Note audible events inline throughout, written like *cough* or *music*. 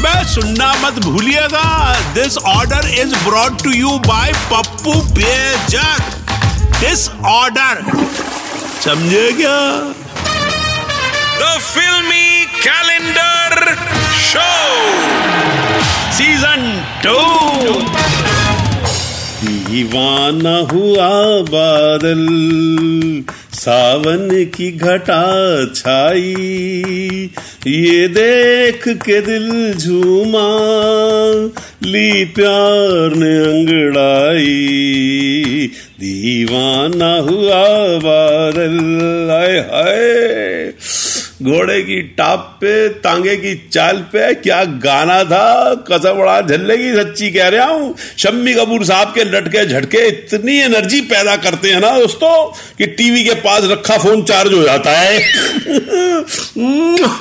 अबे सुनना मत भूलिएगा। This order is brought to you by Pappu Bejak. This order समझे क्या? द फिल्मी कैलेंडर शो सीज़न टू दीवाना हुआ बादल, सावन की घटा छाई। ये देख के दिल झूमा, ली प्यार ने अंगड़ाई। दीवाना हुआ घोड़े की टाप पे, तांगे की चाल पे, क्या गाना था? कसम बड़ा झल्ले की सच्ची कह रहा हूँ। शम्मी कपूर साहब के लटके झटके इतनी एनर्जी पैदा करते हैं ना दोस्तों, कि टीवी के पास रखा फ़ोन चार्ज हो जाता है। *laughs*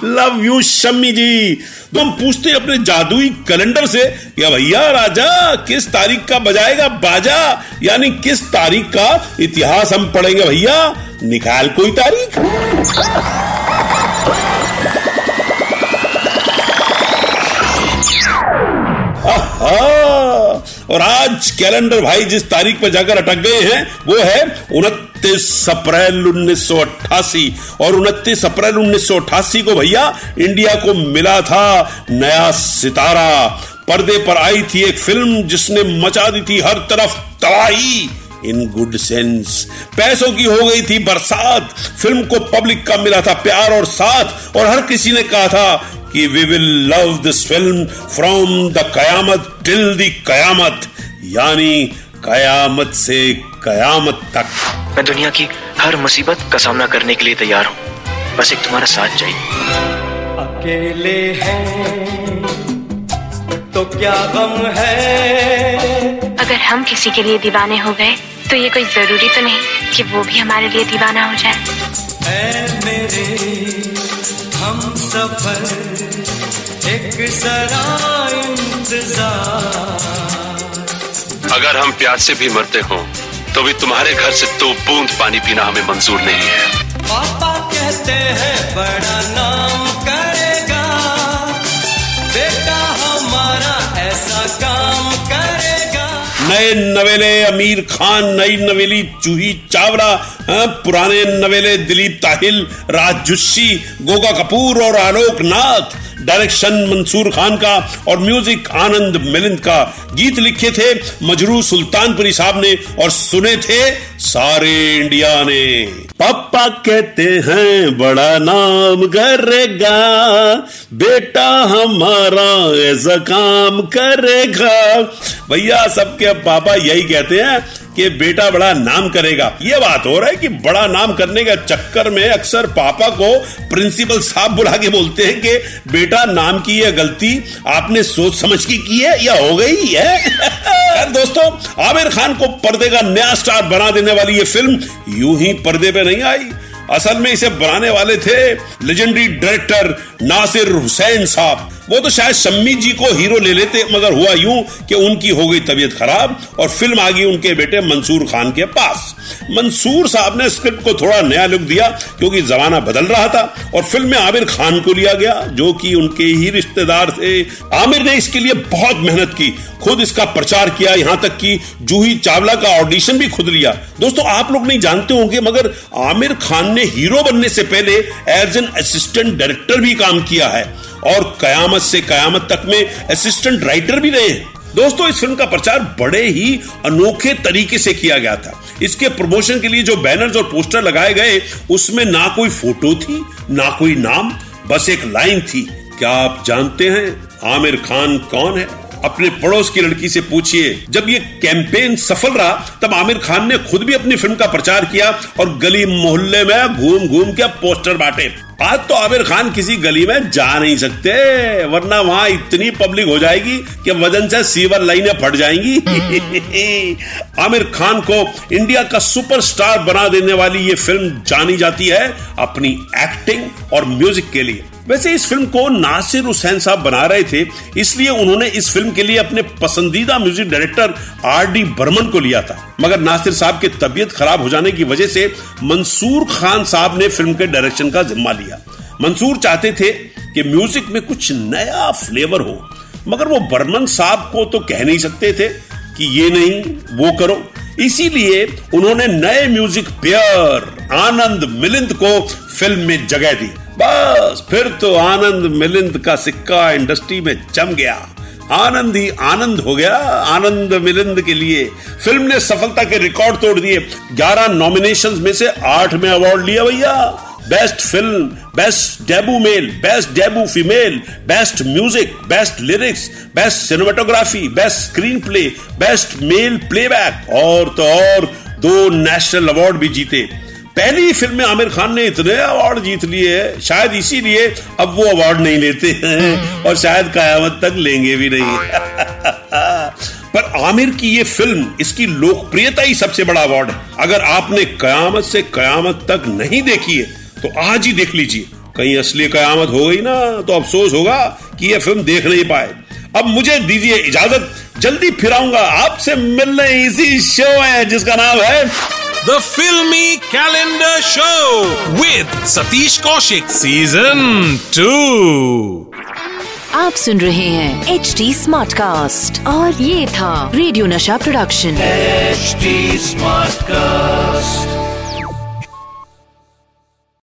लव यू शम्मी जी। तो हम पूछते अपने जादुई कैलेंडर से क्या भैया, राजा, किस तारीख का बजाएगा बाजा? यानी किस तारीख का इतिहास हम पढ़ेंगे भैया? निकाल कोई तारीख? आहा! और आज कैलेंडर भाई जिस तारीख पर जाकर अटक गए हैं, वो है उनतीस अप्रैल 1988 और उनतीस अप्रैल 1988 को भैया इंडिया को मिला था नया सितारा। पर्दे पर आई थी एक फ़िल्म जिसने मचा दी थी हर तरफ़ तबाही। इन गुड सेंस पैसों की हो गई थी बरसात। फ़िल्म को पब्लिक का मिला था प्यार और साथ। और हर किसी ने कहा था कि we will love this film from the qayamat till the qayamat. यानी कयामत से कयामत तक। मैं दुनिया की हर मुसीबत का सामना करने के लिए तैयार हूँ। बस एक तुम्हारा साथ चाहिए। अकेले हैं तो क्या गम है? अगर हम किसी के लिए दीवाने हो गए तो ये कोई ज़रूरी तो नहीं कि वो भी हमारे लिए दीवाना हो जाए। ऐ मेरे हम सफ़र एक अगर हम प्यास से भी मरते हो तो भी तुम्हारे घर से दो बूंद पानी पीना हमें मंजूर नहीं है। पापा कहते हैं बड़ा नाम करेगा नए नवेले अमीर खान नई नवेली जूही चावला हाँ, पुराने नवेले दिलीप ताहिल राज गोगा कपूर और आलोक नाथ डायरेक्शन मंसूर खान का और म्यूज़िक आनंद मिलिंद का गीत लिखे थे मजरू सुल्तानपुरी साहब ने और सुने थे सारे इंडिया ने। पापा कहते हैं, बड़ा नाम करेगा, बेटा हमारा ऐसा काम करेगा। भैया, सबके पापा यही कहते हैं कि बेटा बड़ा नाम करेगा। ये बात हो रहा है कि बड़ा नाम करने के चक्कर में अक्सर पापा को प्रिंसिपल साहब बुला के बोलते हैं कि, बेटा, नाम की ये गलती आपने सोच समझ के की है? या हो गई है? *laughs* दोस्तों, आमिर खान को पर्दे का नया स्टार बना देने वाली ये फ़िल्म यूँ ही पर्दे पे नहीं आई। असल में इसे बनाने वाले थे लेजेंडरी डायरेक्टर नासिर हुसैन साहब। वो तो शायद शम्मी जी को हीरो ले लेते, मगर हुआ यूँ कि उनकी हो गई तबीयत खराब और फ़िल्म आ गई उनके बेटे मंसूर खान के पास। मंसूर साहब ने स्क्रिप्ट को थोड़ा नया लुक दिया, क्योंकि जमाना बदल रहा था और फ़िल्म में आमिर खान को लिया गया, जो कि उनके ही रिश्तेदार थे। आमिर ने इसके लिए बहुत मेहनत की, खुद इसका प्रचार किया, यहाँ तक कि जूही चावला का ऑडिशन भी खुद लिया। दोस्तों, आप लोग नहीं जानते होंगे, मगर आमिर खान ने हीरो बनने से पहले एज एन असिस्टेंट डायरेक्टर भी काम किया है। और कयामत से कयामत तक में असिस्टेंट राइटर भी रहे हैं। दोस्तों, इस फ़िल्म का प्रचार बड़े ही अनोखे तरीके से किया गया था। इसके प्रमोशन के लिए जो बैनर्स और पोस्टर लगाए गए, उसमें ना कोई फ़ोटो थी, ना कोई नाम, बस एक लाइन थी। क्या आप जानते हैं, आमिर खान कौन है? अपने पड़ोस की लड़की से पूछिए। जब ये कैंपेन सफल रहा, तब आमिर खान ने खुद भी अपनी फ़िल्म का प्रचार किया और गली मोहल्ले में घूम घूम के पोस्टर बांटे। आज तो आमिर खान किसी गली में जा नहीं सकते वरना वहाँ इतनी पब्लिक हो जाएगी कि वज़न से सीवर लाइनें फट जाएँगी। *laughs* आमिर खान को इंडिया का सुपरस्टार बना देने वाली ये फ़िल्म जानी जाती है अपनी एक्टिंग और म्यूज़िक के लिए। वैसे इस फ़िल्म को नासिर हुसैन साहब बना रहे थे इसलिए उन्होंने इस फ़िल्म के लिए अपने पसंदीदा music director R D Burman को लिया था। मगर नासिर साहब की तबीयत खराब हो जाने की वजह से मंसूर खान साहब ने फ़िल्म के डायरेक्शन का जिम्मा लिया। मंसूर चाहते थे कि म्यूज़िक में कुछ नया फ्लेवर हो, मगर वो बर्मन साहब को तो कह नहीं सकते थे कि ये नहीं, वो करो। इसीलिए उन्होंने नए म्यूज़िक पेयर आनंद मिलिंद को फ़िल्म में जगह दी। बस, फिर तो आनंद मिलिंद का सिक्का इंडस्ट्री में जम गया। आनंद ही आनंद हो गया, आनंद मिलिंद के लिए। फ़िल्म ने सफलता के रिकॉर्ड तोड़ दिए। 11 नॉमिनेशंस में से आठ में अवार्ड लिया भैया। Best film best debut male best debut female best music best lyrics best cinematography best screenplay best male playback और तो और दो नेशनल अवार्ड भी जीते। पहली फ़िल्म में आमिर खान ने इतने अवार्ड जीत लिए हैं शायद इसीलिए अब वो अवार्ड नहीं लेते हैं *laughs* और शायद कयामत तक लेंगे भी नहीं। *laughs* पर आमिर की ये फ़िल्म इसकी लोकप्रियता ही सबसे बड़ा अवार्ड है। अगर आपने कयामत से कयामत तक नहीं देखी है तो आज ही देख लीजिए कहीं असली कयामत हो गई ना तो अफसोस होगा कि ये फ़िल्म देख नहीं पाए अब मुझे दीजिए इजाज़त जल्दी फिर आऊँगा आपसे मिलने इसी शो है जिसका नाम है the filmi calendar show with Satish Kaushik Season 2. आप सुन रहे हैं एच डी स्मार्ट कास्ट और ये था रेडियो नशा प्रोडक्शन एच स्मार्ट Smartcast.